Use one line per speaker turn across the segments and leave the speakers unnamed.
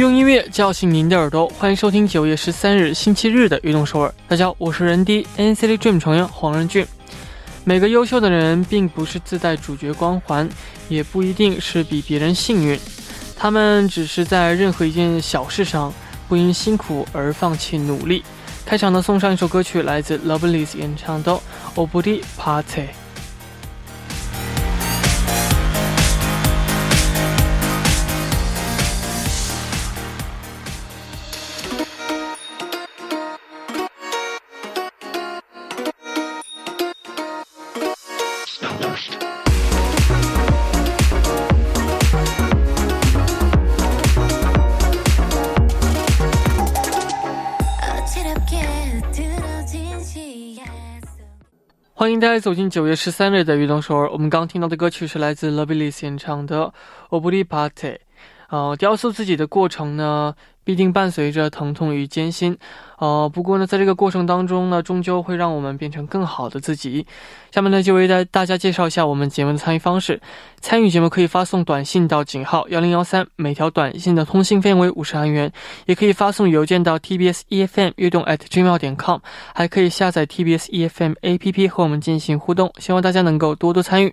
用音乐叫醒您的耳朵，欢迎收听九月十三日星期日的《运动首尔》。大家好，我是人 D NCT Dream 成员黄仁俊。每个优秀的人并不是自带主角光环，也不一定是比别人幸运，他们只是在任何一件小事上不因辛苦而放弃努力。开场呢，送上一首歌曲，来自 Lovelies 演唱的《o b 欢迎大家走进九月十三日的运动首尔。我们刚听到的歌曲是来自 Lovelyz 演唱的《o》。呃，雕塑自己的过程呢，必定伴随着疼痛与艰辛。呃，不过呢，在这个过程当中呢，终究会让我们变成更好的自己。下面呢，就为大大家介绍一下我们节目的参与方式。参与节目可以发送短信到井号幺零幺三，每条短信的通信费为五十韩元；也可以发送邮件到 tbs efm 悦动 at gmail 点 com，还可以下载 tbs efm app 和我们进行互动。希望大家能够多多参与。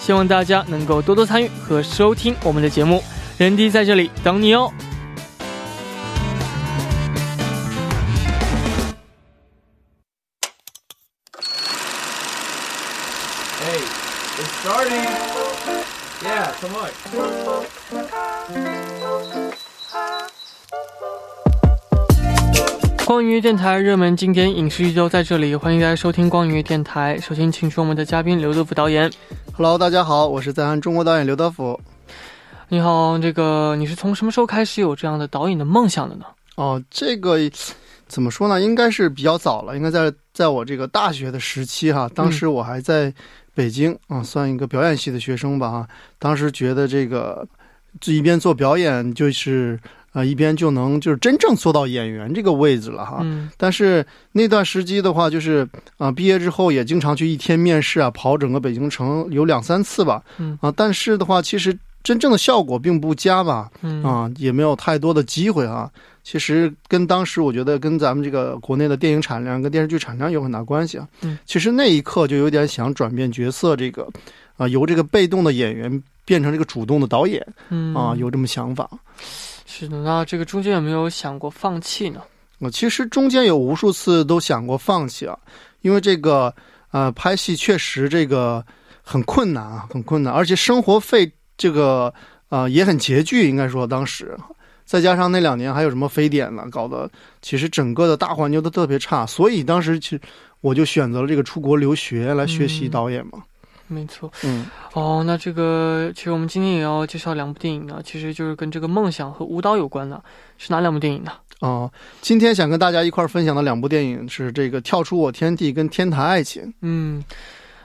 希望大家能够多多参与和收听我们的节目，人迪在这里等你哦。
Hey, it's starting. Yeah, come on.
光音乐电台热门经典影视剧都在这里，欢迎大家收听光音乐电台。首先，请出我们的嘉宾刘德福导演。
Hello，大家好，我是在韩中国导演刘德福。
你好，这个你是从什么时候开始有这样的导演的梦想的呢？
哦，这个怎么说呢？应该是比较早了，应该在在我这个大学的时期哈，当时我还在北京啊、算一个表演系的学生吧哈。当时觉得这个这一边做表演，就是呃一边就能就是真正做到演员这个位置了哈。
嗯
但是那段时期的话，就是啊、毕业之后也经常去一天面试啊，跑整个北京城有两三次吧。
嗯
啊，但是的话，其实真正的效果并不佳吧。
嗯
啊，也没有太多的机会啊。其实跟当时我觉得跟咱们这个国内的电影产量跟电视剧产量有很大关系啊。
嗯，
其实那一刻就有点想转变角色，这个啊由这个被动的演员变成这个主动的导演
嗯
啊，有这么想法。
是的。那这个中间有没有想过放弃呢？
我其实中间有无数次都想过放弃啊，因为这个呃拍戏确实这个很困难啊，很困难，而且生活费这个呃也很拮据，应该说当时。再加上那两年还有什么非典呢，搞得其实整个的大环境都特别差，所以当时其实我就选择了这个出国留学来学习
嗯
导演嘛。
没错。
嗯，
哦，那这个其实我们今天也要介绍两部电影呢，其实就是跟这个梦想和舞蹈有关的，是哪两部电影呢？
哦、今天想跟大家一块儿分享的两部电影是这个《跳出我天地》跟《天台爱情》。
嗯，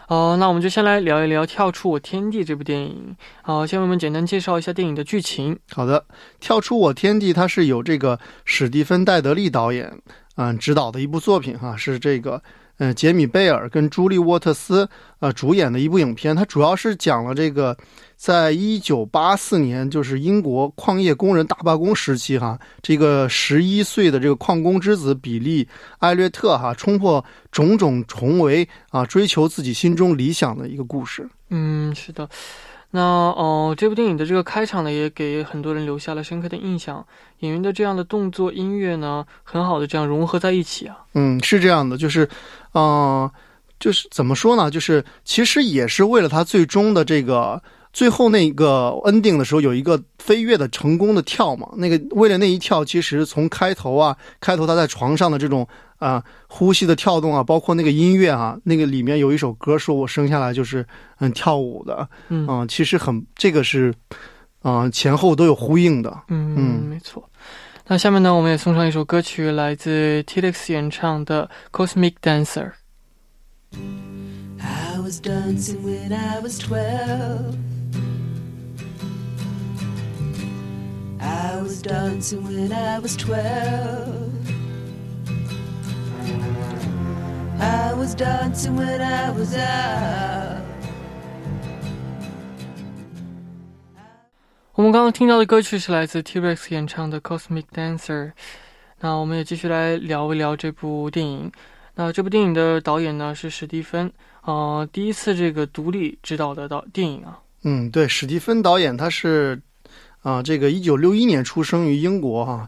哦，那我们就先来聊一聊《跳出我天地》这部电影。好、先为我们简单介绍一下电影的剧情。
好的，《跳出我天地》它是由这个史蒂芬·戴德利导演嗯、指导的一部作品哈，是这个呃杰米·贝尔跟朱莉·沃特斯呃主演的一部影片。它主要是讲了这个在一九八四年，就是英国矿业工人大罢工时期哈，这个十一岁的这个矿工之子比利·艾略特哈，冲破种种重围啊，追求自己心中理想的一个故事。
嗯，是的。那哦，这部电影的这个开场呢，也给很多人留下了深刻的印象。演员的这样的动作、音乐呢，很好的这样融合在一起啊。
嗯，是这样的，就是，嗯、就是怎么说呢？就是其实也是为了他最终的这个最后那个 ending 的时候有一个飞跃的成功的跳嘛。那个为了那一跳，其实从开头啊，开头他在床上的这种啊、呼吸的跳动啊，包括那个音乐啊，那个里面有一首歌说我生下来就是嗯跳舞的
嗯
啊、其实很这个是啊、前后都有呼应的。
嗯
嗯
没错。那下面呢，我们也送上一首歌曲，来自 T-Lex 演唱的《Cosmic Dancer》。
I was dancing when I was twelve. I was dancing when I was twelve. I was dancing when I was out.
我们刚刚听到的歌曲是来自 T-Rex 演唱的《Cosmic Dancer》。那我们也继续来聊一聊这部电影。那这部电影的导演呢是史蒂芬，呃，第一次这个独立执导的导电影啊。
嗯，对，史蒂芬导演他是啊、这个一九六一年出生于英国哈、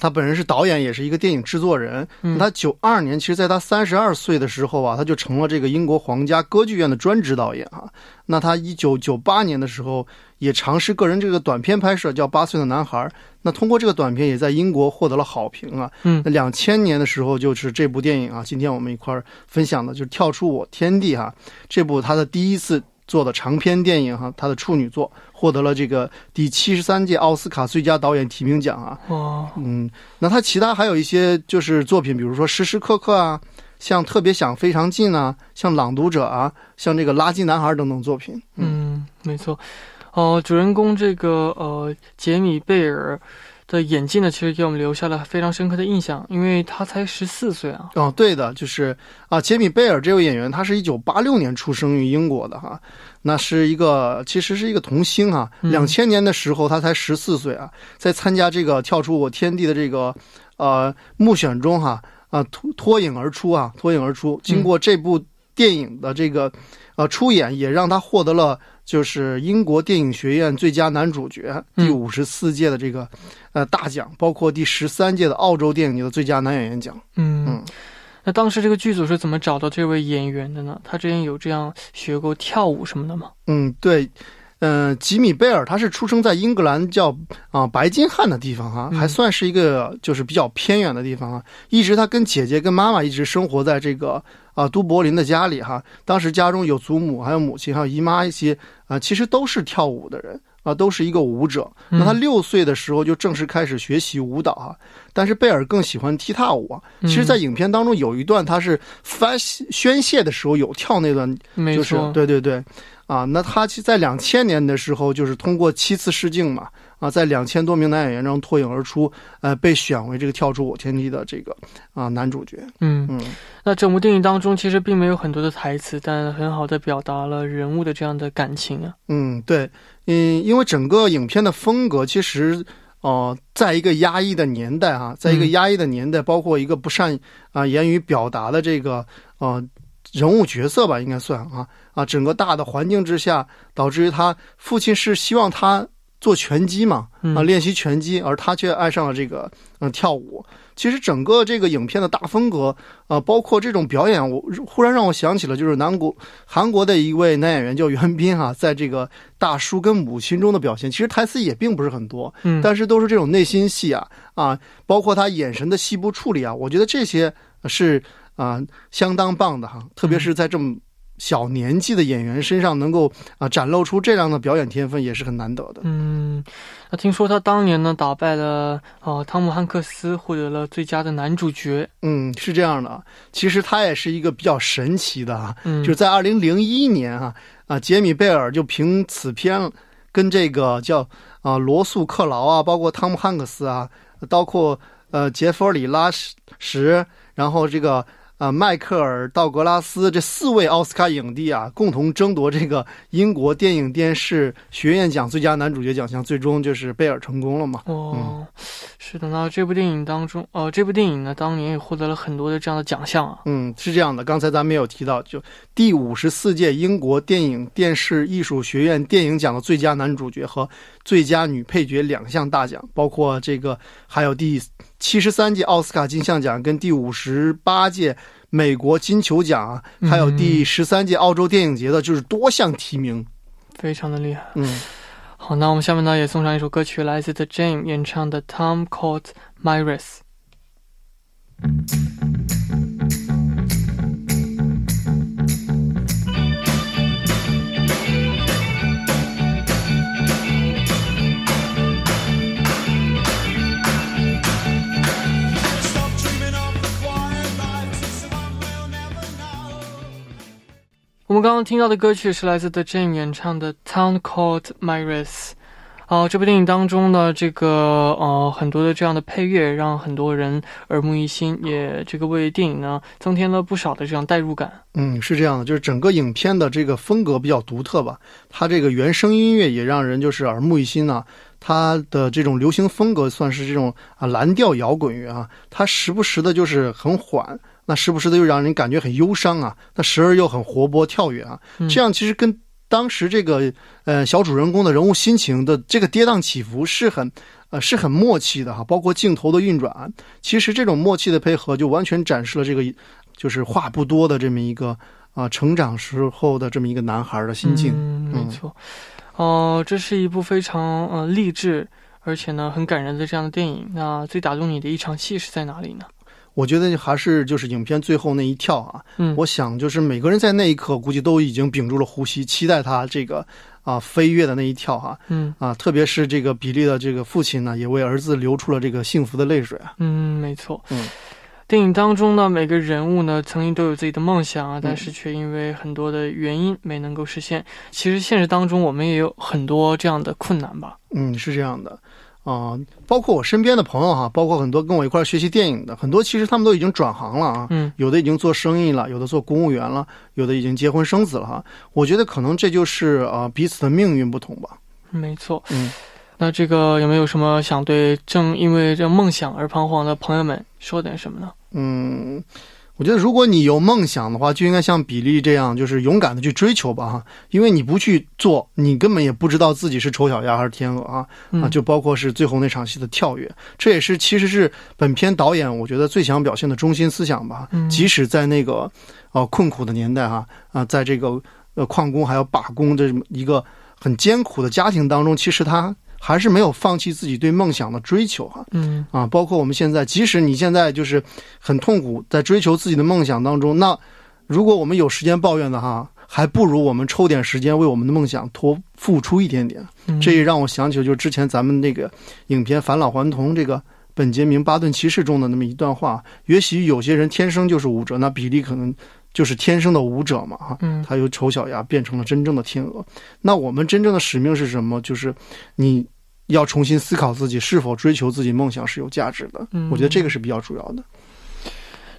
他本人是导演，也是一个电影制作人。
嗯
他九二年，其实在他三十二岁的时候啊，他就成了这个英国皇家歌剧院的专职导演哈、那他一九九八年的时候也尝试个人这个短片拍摄，叫《八岁的男孩》。那通过这个短片也在英国获得了好评啊。
嗯
那两千年的时候就是这部电影啊，今天我们一块儿分享的就是《跳出我天地》哈，这部他的第一次做的长篇电影哈，他的处女作获得了这个第七十三届奥斯卡最佳导演提名奖啊。
哦，
嗯，那他其他还有一些就是作品，比如说《时时刻刻》啊，像《特别想非常近》啊，像《朗读者》啊，像这个《垃圾男孩》等等作品。
嗯，没错。哦、主人公这个呃杰米贝尔的演技呢，其实给我们留下了非常深刻的印象，因为他才十四岁啊。
哦，对的，就是啊，杰米贝尔这位演员，他是一九八六年出生于英国的哈，那是一个其实是一个童星哈。
嗯
两千年的时候，他才十四岁啊，在参加这个跳出我天地的这个呃募选中哈啊脱脱颖而出啊，脱颖而出。经过这部电影的这个呃出演，也让他获得了就是英国电影学院最佳男主角第
嗯
五十四届的这个呃大奖，包括第十三届的澳洲电影节的最佳男演员奖。
嗯
嗯
那当时这个剧组是怎么找到这位演员的呢？他之前有这样学过跳舞什么的吗？
嗯，对，嗯、吉米贝尔他是出生在英格兰叫啊、白金汉的地方哈、
嗯
还算是一个就是比较偏远的地方啊。一直他跟姐姐跟妈妈一直生活在这个啊都柏林的家里哈。当时家中有祖母，还有母亲，还有姨妈一些啊，其实都是跳舞的人。啊，都是一个舞者。那他
嗯
六岁的时候就正式开始学习舞蹈哈，但是贝尔更喜欢踢踏舞啊。其实，在影片当中有一段他是发宣泄的时候有跳那段
没
就是
错，
对对对，啊，那他其实在两千年的时候，就是通过七次试镜嘛，啊，在两千多名男演员中脱颖而出，呃，被选为这个跳出我天地的这个啊男主角。
嗯，
嗯
那整部电影当中其实并没有很多的台词，但很好的表达了人物的这样的感情啊。
嗯，对，嗯，因为整个影片的风格其实。哦、在一个压抑的年代哈、在一个
嗯
压抑的年代，包括一个不善啊、言语表达的这个呃人物角色吧，应该算啊啊，整个大的环境之下，导致于他父亲是希望他做拳击嘛，
嗯。
啊，练习拳击，而他却爱上了这个嗯跳舞。其实整个这个影片的大风格，啊，包括这种表演，我忽然让我想起了就是南国韩国的一位男演员叫袁彬哈、在这个大叔跟母亲中的表现，其实台词也并不是很多，
嗯，
但是都是这种内心戏啊啊，包括他眼神的细部处理啊，我觉得这些是啊、相当棒的哈，特别是在这么小年纪的演员身上能够啊展露出这样的表演天分，也是很难得的。
嗯，那听说他当年呢打败了呃汤姆汉克斯，获得了最佳的男主角。
嗯，是这样的啊，其实他也是一个比较神奇的啊，
嗯，
就是在二零零一年啊啊，杰米贝尔就凭此片跟这个叫啊罗素克劳啊，包括汤姆汉克斯啊，包括呃杰弗里拉什，然后这个。啊，迈克尔·道格拉斯这四位奥斯卡影帝啊，共同争夺这个英国电影电视学院奖最佳男主角奖项，最终就是贝尔成功了嘛。
哦，是的。那这部电影当中，呃，这部电影呢，当年也获得了很多的这样的奖项啊。
嗯，是这样的，刚才咱们也有提到，就第五十四届英国电影电视艺术学院电影奖的最佳男主角和最佳女配角两项大奖，包括这个还有第七十三届奥斯卡金像奖跟第五十八届美国金球奖啊，还有第十三届澳洲电影节的，就是多项提名。
非常的厉害。
嗯，
好，那我们下面呢也送上一首歌曲，来自 The Jam 演唱的《Tom Called Myris》。
我
们刚刚听到的歌曲是来自 The Jam 演唱的《Town Called Myris》。啊、这部电影当中呢，这个呃很多的这样的配乐，让很多人耳目一新，也这个为电影呢增添了不少的这样代入感。
嗯，是这样的，就是整个影片的这个风格比较独特吧，它这个原声音乐也让人就是耳目一新呢、它的这种流行风格算是这种啊蓝调摇滚乐啊，它时不时的就是很缓，那时不时的又让人感觉很忧伤啊，那时而又很活泼跳跃啊，
嗯
这样其实跟当时这个呃小主人公的人物心情的这个跌宕起伏是很呃是很默契的哈，包括镜头的运转，其实这种默契的配合就完全展示了这个就是话不多的这么一个啊、成长时候的这么一个男孩的心境。
嗯，没错。哦、这是一部非常呃励志，而且呢很感人的这样的电影。那最打动你的一场戏是在哪里呢？
我觉得还是就是影片最后那一跳啊，
嗯，
我想就是每个人在那一刻估计都已经屏住了呼吸，期待他这个啊飞跃的那一跳哈
嗯
啊，特别是这个比利的这个父亲呢，也为儿子流出了这个幸福的泪水啊。
嗯，没错。
嗯，
电影当中呢，每个人物呢曾经都有自己的梦想啊，但
嗯
是却因为很多的原因没能够实现。其实现实当中我们也有很多这样的困难吧。
嗯，是这样的。啊、包括我身边的朋友哈，包括很多跟我一块儿学习电影的，很多其实他们都已经转行了啊，
嗯
有的已经做生意了，有的做公务员了，有的已经结婚生子了哈。我觉得可能这就是啊、彼此的命运不同吧。
没错。
嗯，
那这个有没有什么想对正因为这梦想而彷徨的朋友们说点什么呢？
嗯，我觉得如果你有梦想的话，就应该像比利这样，就是勇敢的去追求吧哈。因为你不去做，你根本也不知道自己是丑小鸭还是天鹅啊啊！
嗯，
就包括是最后那场戏的跳跃，这也是其实是本片导演我觉得最想表现的中心思想吧。
嗯
即使在那个呃困苦的年代哈啊、在这个呃矿工还有罢工这么一个很艰苦的家庭当中，其实他还是没有放弃自己对梦想的追求哈。
嗯
啊，包括我们现在，即使你现在就是很痛苦，在追求自己的梦想当中，那如果我们有时间抱怨的哈，还不如我们抽点时间为我们的梦想多付出一点点。
嗯，
这也让我想起了，就是之前咱们那个影片《返老还童》这个本杰明·巴顿骑士中的那么一段话：也许有些人天生就是舞者，那比利可能就是天生的舞者嘛，哈。
嗯
他由丑小鸭变成了真正的天鹅。那我们真正的使命是什么？就是你要重新思考自己是否追求自己梦想是有价值的。
嗯
我觉得这个是比较主要的。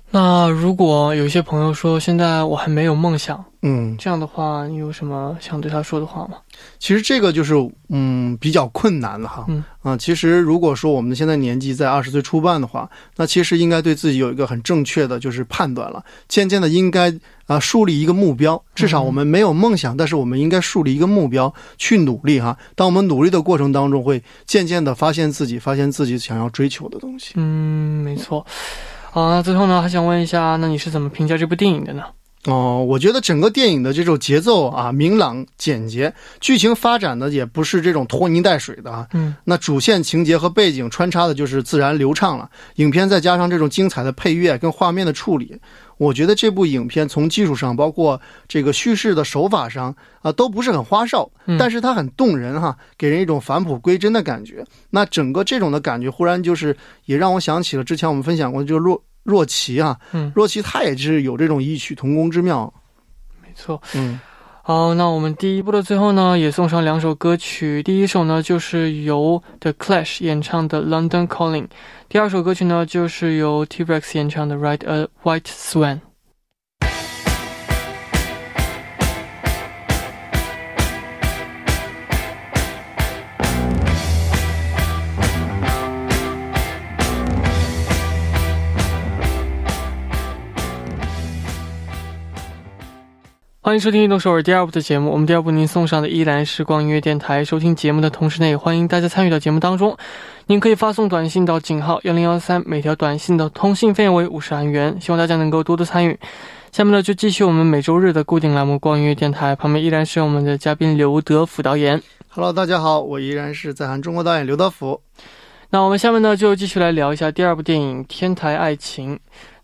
那如果有一些朋友说现在我还没有梦想，
嗯，
这样的话，你有什么想对他说的话吗？
其实这个就是嗯比较困难的哈。
嗯
啊，其实如果说我们现在年纪在二十岁初半的话，那其实应该对自己有一个很正确的就是判断了。渐渐的应该啊树立一个目标，至少我们没有梦想，但是我们应该树立一个目标去努力哈。当我们努力的过程当中，会渐渐的发现自己，发现自己想要追求的东西。
嗯，没错。好，那最后呢，还想问一下，那你是怎么评价这部电影的呢？
哦，我觉得整个电影的这种节奏啊明朗简洁，剧情发展的也不是这种拖泥带水的啊。
嗯
那主线情节和背景穿插的就是自然流畅了。影片再加上这种精彩的配乐跟画面的处理，我觉得这部影片从技术上，包括这个叙事的手法上啊，都不是很花哨，
嗯
但是它很动人哈，给人一种返璞归真的感觉。那整个这种的感觉，忽然就是也让我想起了之前我们分享过的这个若若琪啊，
嗯，
若琪她也是有这种异曲同工之妙。
没错。
嗯。
好，那我们第一部的最后呢，也送上两首歌曲。第一首呢，就是由 The Clash 演唱的《London Calling》，第二首歌曲呢，就是由 T-Rex 演唱的《Ride a White Swan》。欢迎收听《运动首尔》第二部的节目。我们第二部您送上的依然是光音乐电台。收听节目的同时呢，也欢迎大家参与到节目当中。您可以发送短信到井号幺零幺三，每条短信的通信费用为五十韩元。希望大家能够多多参与。下面呢，就继续我们每周日的固定栏目《光音乐电台》，旁边依然是我们的嘉宾刘德福导演。
Hello，大家好，我依然是在韩中国导演刘德福。
那我们下面呢，就继续来聊一下第二部电影《天台爱情》。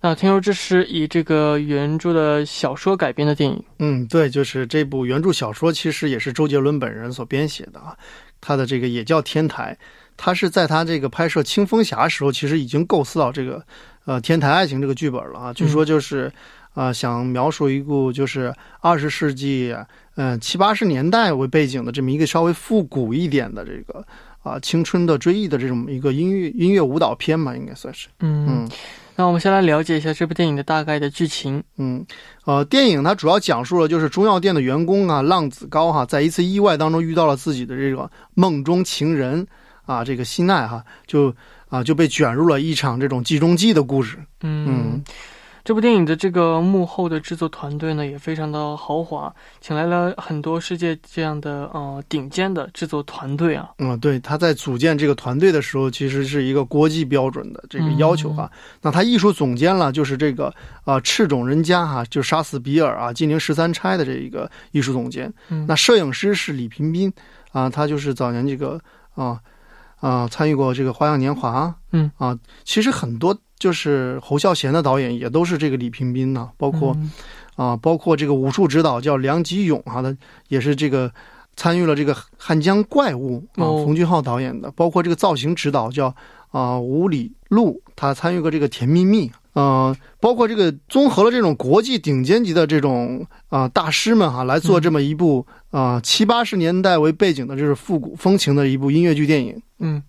那听说这是以这个原著的小说改编的电影。
嗯，对，就是这部原著小说，其实也是周杰伦本人所编写的啊。他的这个也叫《天台》，他是在他这个拍摄《青蜂侠》时候，其实已经构思到这个呃《天台爱情》这个剧本了啊。据说就是啊、想描述一部就是二十世纪嗯七八十年代为背景的这么一个稍微复古一点的这个啊、青春的追忆的这种一个音乐音乐舞蹈片嘛，应该算是。
嗯
嗯
那我们先来了解一下这部电影的大概的剧情。
嗯，呃，电影它主要讲述了就是中药店的员工啊，浪子高哈，在一次意外当中遇到了自己的这个梦中情人啊，这个希奈哈，就啊就被卷入了一场这种计中计的故事。
嗯
嗯
这部电影的这个幕后的制作团队呢，也非常的豪华，请来了很多世界这样的呃顶尖的制作团队啊。
嗯，对，他在组建这个团队的时候，其实是一个国际标准的这个要求哈。那他艺术总监了，就是这个啊、赤种人家哈，就是杀死比尔啊，金陵十三钗的这一个艺术总监。
嗯
那摄影师是李平斌啊，他就是早年这个啊啊参与过这个《花样年华》。
嗯
啊，其实很多就是侯孝贤的导演也都是这个李平斌呐、包括、
嗯
啊，包括这个武术指导叫梁吉勇啊、他也是这个参与了这个《汉江怪物》啊，
哦
冯俊浩导演的，包括这个造型指导叫啊吴李路，他参与过这个《甜蜜蜜》。呃，包括这个综合了这种国际顶尖级的这种啊、大师们哈、来做这么一部啊七八十年代为背景的，就是复古风情的一部音乐剧电影。
嗯，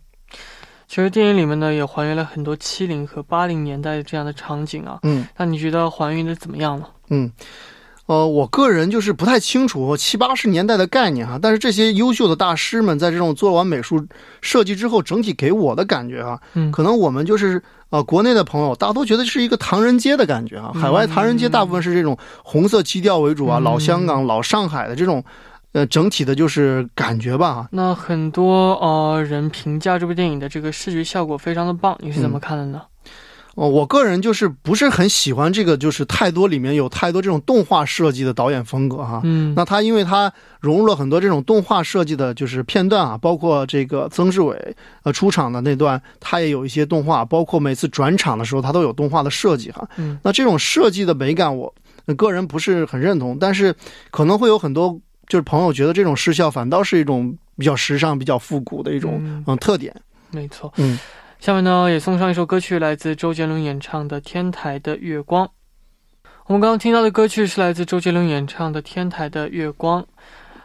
其实电影里面呢也还原了很多七零和八零年代这样的场景啊。
嗯
那你觉得还原的怎么样呢？
嗯，呃，我个人就是不太清楚七八十年代的概念哈，但是这些优秀的大师们在这种做完美术设计之后，整体给我的感觉啊，
嗯
可能我们就是呃国内的朋友大多觉得是一个唐人街的感觉啊，海外唐人街大部分是这种红色基调为主啊，
嗯
老香港、老上海的这种。呃，整体的就是感觉吧，
那很多呃人评价这部电影的这个视觉效果非常的棒，你是怎么看的呢？
哦，我个人就是不是很喜欢这个，就是太多里面有太多这种动画设计的导演风格哈。
嗯，
那他因为他融入了很多这种动画设计的，就是片段啊，包括这个曾志伟呃出场的那段，他也有一些动画，包括每次转场的时候，他都有动画的设计哈。
嗯
那这种设计的美感，我呃个人不是很认同，但是可能会有很多就是朋友觉得这种视效反倒是一种比较时尚、比较复古的一种
嗯
嗯特点。
没错。
嗯，
下面呢也送上一首歌曲，来自周杰伦演唱的《天台的月光》。我们刚刚听到的歌曲是来自周杰伦演唱的《天台的月光》。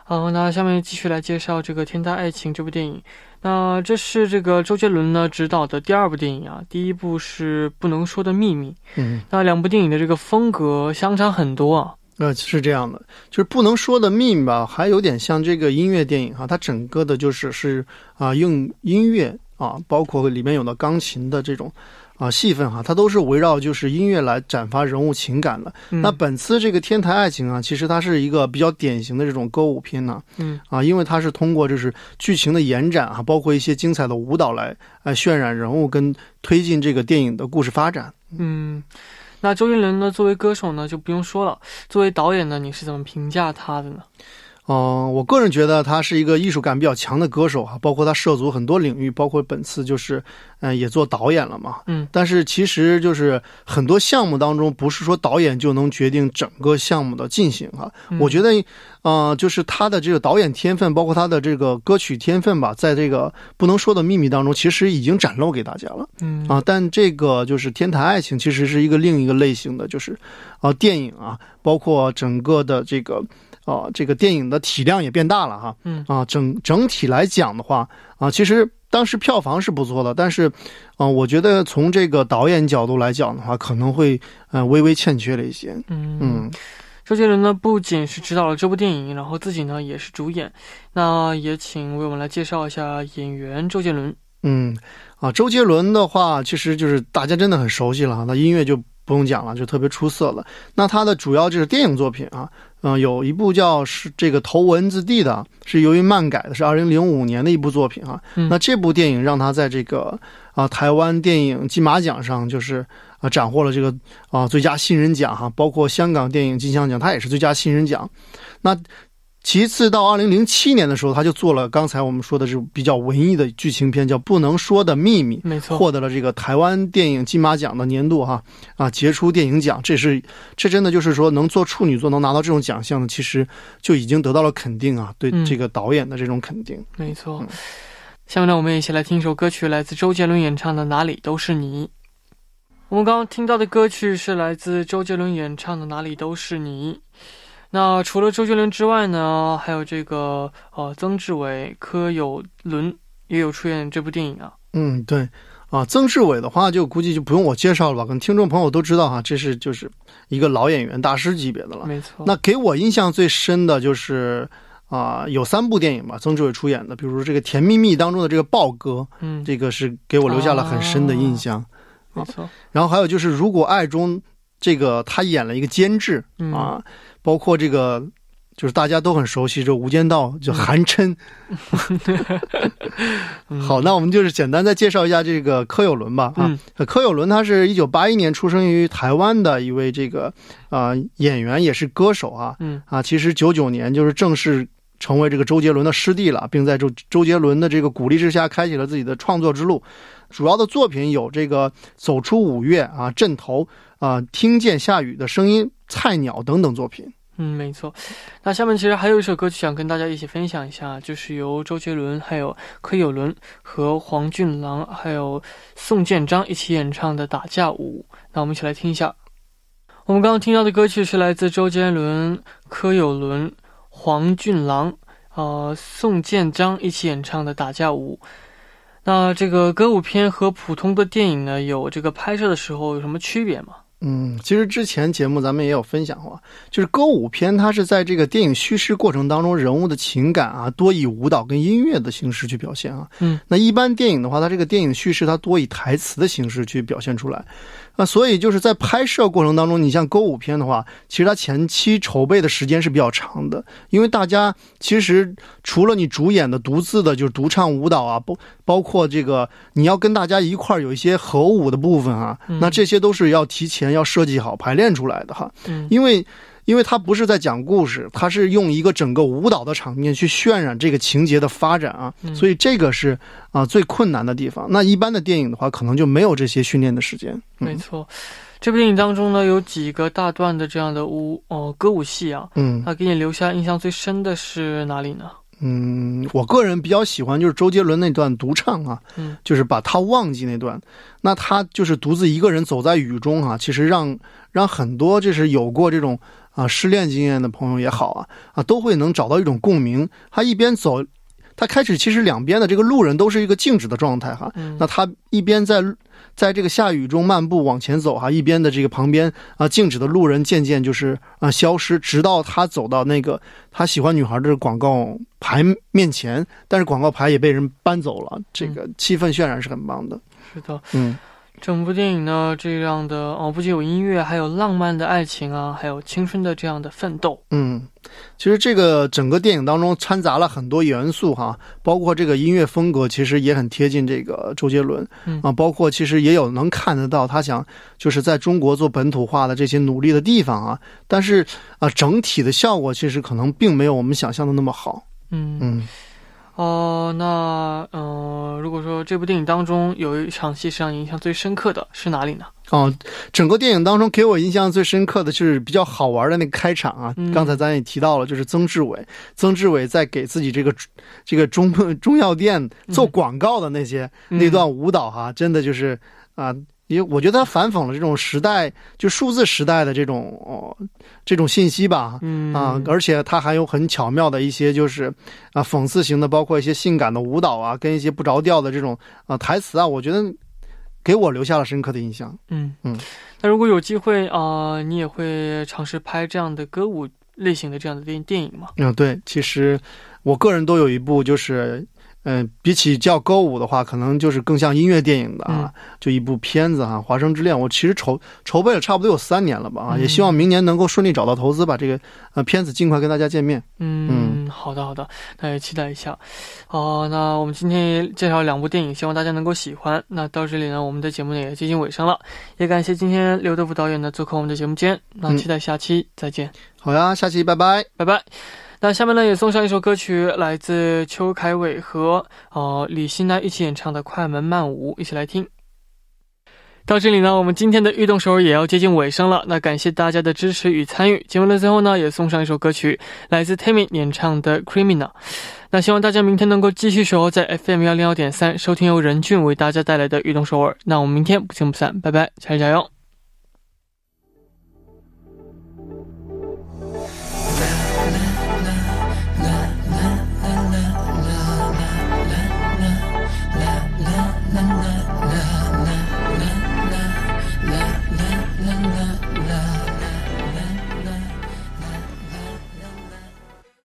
好，那下面继续来介绍这个《天台爱情》这部电影。那这是这个周杰伦呢执导的第二部电影啊，第一部是《不能说的秘密》。
嗯，
那两部电影的这个风格相差很多啊。
呃，是这样的，就是不能说的秘密吧，还有点像这个音乐电影哈，它整个的就是是啊、用音乐啊，包括里面有的钢琴的这种啊戏份哈，它都是围绕就是音乐来展发人物情感的。
嗯、
那本次这个《天台爱情》啊，其实它是一个比较典型的这种歌舞片呢
嗯
啊，因为它是通过就是剧情的延展啊，包括一些精彩的舞蹈来来渲染人物跟推进这个电影的故事发展。
嗯，那周杰伦呢作为歌手呢就不用说了，作为导演呢你是怎么评价他的呢？
嗯、我个人觉得他是一个艺术感比较强的歌手哈，包括他涉足很多领域，包括本次就是，嗯、也做导演了嘛。
嗯，
但是其实就是很多项目当中，不是说导演就能决定整个项目的进行哈。
嗯
我觉得，呃，就是他的这个导演天分，包括他的这个歌曲天分吧，在这个不能说的秘密当中，其实已经展露给大家了。
嗯
啊，但这个就是《天台爱情》，其实是一个另一个类型的，就是啊电影啊，包括整个的这个啊这个电影的体量也变大了哈。
嗯
啊，整整体来讲的话啊，其实当时票房是不错的，但是啊，我觉得从这个导演角度来讲的话，可能会呃微微欠缺了一些。
嗯
嗯
周杰伦呢不仅是指导了这部电影，然后自己呢也是主演。那也请为我们来介绍一下演员周杰伦。
嗯，啊，周杰伦的话，其实就是大家真的很熟悉了哈，那音乐就不用讲了，就特别出色了。那他的主要就是电影作品啊，嗯、有一部叫是这个《头文字 D》的，是由于漫改的，是二零零五年的一部作品啊。
嗯
那这部电影让他在这个啊台湾电影金马奖上就是啊斩获了这个啊最佳新人奖哈，包括香港电影金像奖，他也是最佳新人奖。那其次到二零零七年的时候，他就做了刚才我们说的这比较文艺的剧情片，叫《不能说的秘密》。
没错，
获得了这个台湾电影金马奖的年度哈啊杰出电影奖，这是这真的就是说能做处女座能拿到这种奖项的，其实就已经得到了肯定啊，对
嗯
这个导演的这种肯定。
没错
嗯。
下面呢，我们一起来听一首歌曲，来自周杰伦演唱的《哪里都是你》。我们刚刚听到的歌曲是来自周杰伦演唱的《哪里都是你》。那除了周杰伦之外呢，还有这个呃曾志伟、柯有伦也有出演这部电影啊。
嗯，对，啊，曾志伟的话就估计就不用我介绍了吧，可能听众朋友都知道哈，这是就是一个老演员大师级别的了。
没错。
那给我印象最深的就是啊、有三部电影吧，曾志伟出演的，比如这个《甜蜜蜜》当中的这个豹哥，
嗯，
这个是给我留下了很深的印象。
没错。
然后还有就是《如果爱》中，这个他演了一个监制
嗯
啊，包括这个就是大家都很熟悉这《无间道》，就韩琛。
嗯
好，那我们就是简单再介绍一下这个柯有伦吧。啊，柯有伦他是一九八一年出生于台湾的一位这个啊、演员，也是歌手啊。
嗯
啊，其实九九年就是正式成为这个周杰伦的师弟了，并在周周杰伦的这个鼓励之下，开启了自己的创作之路。主要的作品有这个《走出五月》啊，《阵头》啊，《听见下雨的声音》《菜鸟》等等作品。
嗯，没错。那下面其实还有一首歌曲想跟大家一起分享一下，就是由周杰伦、还有柯有伦和黄俊郎还有宋建章一起演唱的《打架舞》。那我们一起来听一下。我们刚刚听到的歌曲是来自周杰伦、柯有伦、黄俊郎、呃宋建章一起演唱的《打架舞》。那这个歌舞片和普通的电影呢，有这个拍摄的时候有什么区别吗？
嗯，其实之前节目咱们也有分享过，就是歌舞片，它是在这个电影叙事过程当中，人物的情感啊，多以舞蹈跟音乐的形式去表现啊。
嗯，
那一般电影的话，它这个电影叙事它多以台词的形式去表现出来。啊，所以就是在拍摄过程当中，你像歌舞片的话，其实它前期筹备的时间是比较长的，因为大家其实除了你主演的独自的，就是独唱舞蹈啊，包包括这个你要跟大家一块儿有一些合舞的部分啊，
嗯
那这些都是要提前要设计好排练出来的哈，
嗯
因为。因为它不是在讲故事，它是用一个整个舞蹈的场面去渲染这个情节的发展啊，
嗯
所以这个是啊、最困难的地方。那一般的电影的话，可能就没有这些训练的时间。嗯
没错，这部电影当中呢，有几个大段的这样的舞哦歌舞戏啊，
嗯
那给你留下印象最深的是哪里呢？
嗯，我个人比较喜欢就是周杰伦那段独唱啊，
嗯
就是把他忘记那段，那他就是独自一个人走在雨中啊，其实让让很多就是有过这种啊失恋经验的朋友也好啊啊，都会能找到一种共鸣。他一边走，他开始其实两边的这个路人都是一个静止的状态哈，
嗯
那他一边在在这个下雨中漫步往前走哈，一边的这个旁边啊静止的路人渐渐就是啊消失，直到他走到那个他喜欢女孩的广告牌面前，但是广告牌也被人搬走了，这个气氛渲染是很棒的。
是的，
嗯
整部电影呢这样的哦，不仅有音乐，还有浪漫的爱情啊，还有青春的这样的奋斗。
嗯，其实这个整个电影当中掺杂了很多元素哈，包括这个音乐风格其实也很贴近这个周杰伦
嗯
啊，包括其实也有能看得到他想就是在中国做本土化的这些努力的地方啊，但是啊整体的效果其实可能并没有我们想象的那么好。
嗯
嗯
哦，那呃，如果说这部电影当中有一场戏是让你印象最深刻的是哪里呢？
哦，整个电影当中给我印象最深刻的就是比较好玩的那个开场啊。
嗯
刚才咱也提到了，就是曾志伟，曾志伟在给自己这个这个中中药店做广告的那些、
嗯
那段舞蹈哈、真的就是啊。因为我觉得他反讽了这种时代，就数字时代的这种哦，这种信息吧，
嗯
啊，而且他还有很巧妙的一些就是啊讽刺型的，包括一些性感的舞蹈啊，跟一些不着调的这种啊台词啊，我觉得给我留下了深刻的印象。
嗯
嗯，
那如果有机会啊、呃你也会尝试拍这样的歌舞类型的这样的电电影吗？
嗯，对，其实我个人都有一部，就是，嗯、比起叫歌舞的话，可能就是更像音乐电影的啊，就一部片子哈、华生之恋》。我其实筹筹备了差不多有三年了吧啊，
嗯
也希望明年能够顺利找到投资，把这个呃片子尽快跟大家见面。
嗯，好的好的，那也期待一下。哦、那我们今天也介绍两部电影，希望大家能够喜欢。那到这里呢，我们的节目呢也接近尾声了，也感谢今天刘德福导演呢做客我们的节目间。那
嗯
期待下期再见。
好呀，下期拜拜。
拜拜。那下面呢，也送上一首歌曲，来自邱凯伟和呃李欣呢一起演唱的《快门慢舞》，一起来听。到这里呢，我们今天的运动首尔也要接近尾声了。那感谢大家的支持与参与。节目的最后呢，也送上一首歌曲，来自 Tami 演唱的《Criminal》。那希望大家明天能够继续守候在 FM 幺零幺点三，收听由任俊为大家带来的运动首尔。那我们明天不见不散，拜拜，加油加油！